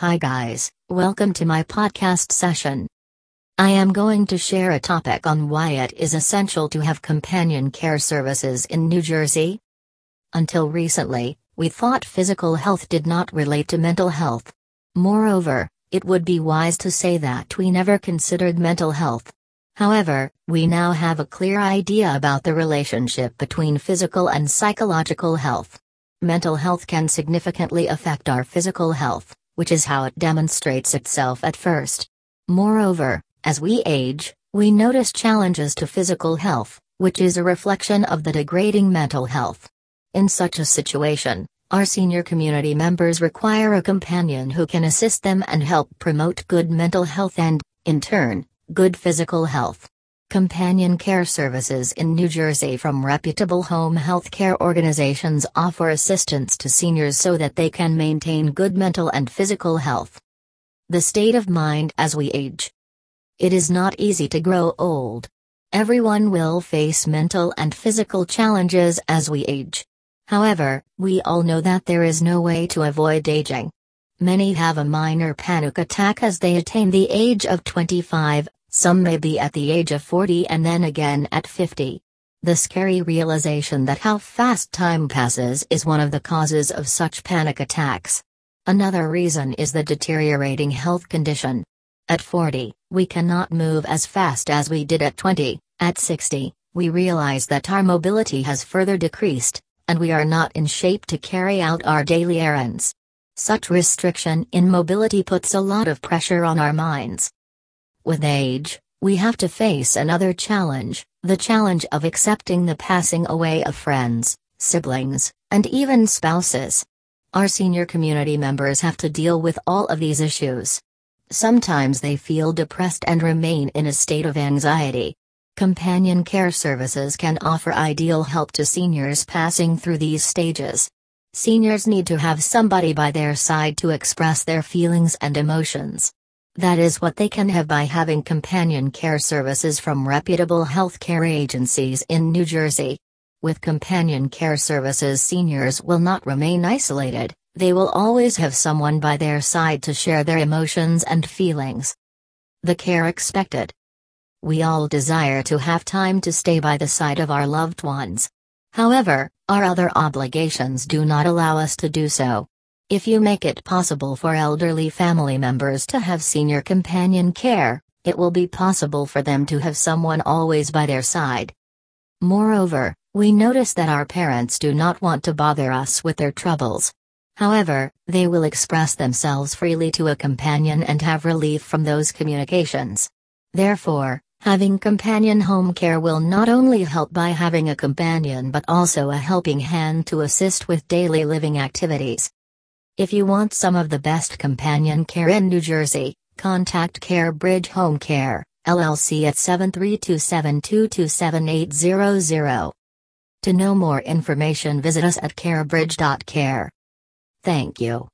Hi, guys, welcome to my podcast session. I am going to share a topic on why it is essential to have companion care services in New Jersey. Until recently, we thought physical health did not relate to mental health. Moreover, it would be wise to say that we never considered mental health. However, we now have a clear idea about the relationship between physical and psychological health. Mental health can significantly affect our physical health which is how it demonstrates itself at first. Moreover, as we age, we notice challenges to physical health, which is a reflection of the degrading mental health. In such a situation, our senior community members require a companion who can assist them and help promote good mental health and, in turn, good physical health. Companion care services in New Jersey from reputable home health care organizations offer assistance to seniors so that they can maintain good mental and physical health. The state of mind as we age. It is not easy to grow old. Everyone will face mental and physical challenges as we age. However, we all know that there is no way to avoid aging. Many have a minor panic attack as they attain the age of 25, some may be at the age of 40 and then again at 50. The scary realization that how fast time passes is one of the causes of such panic attacks. Another reason is the deteriorating health condition. At 40, we cannot move as fast as we did at 20. At 60, we realize that our mobility has further decreased, and we are not in shape to carry out our daily errands. Such restriction in mobility puts a lot of pressure on our minds. With age, we have to face another challenge the challenge of accepting the passing away of friends, siblings, and even spouses. Our senior community members have to deal with all of these issues. Sometimes they feel depressed and remain in a state of anxiety. Companion care services can offer ideal help to seniors passing through these stages. Seniors need to have somebody by their side to express their feelings and emotions. That is what they can have by having companion care services from reputable healthcare agencies in New Jersey. With companion care services, seniors will not remain isolated, they will always have someone by their side to share their emotions and feelings. The care expected. We all desire to have time to stay by the side of our loved ones. However, our other obligations do not allow us to do so. If you make it possible for elderly family members to have senior companion care, it will be possible for them to have someone always by their side. Moreover, we notice that our parents do not want to bother us with their troubles. However, they will express themselves freely to a companion and have relief from those communications. Therefore, having companion home care will not only help by having a companion but also a helping hand to assist with daily living activities. If you want some of the best companion care in New Jersey, contact CareBridge Home Care, LLC at 732-722-7800. To know more information visit us at carebridge.care. Thank you.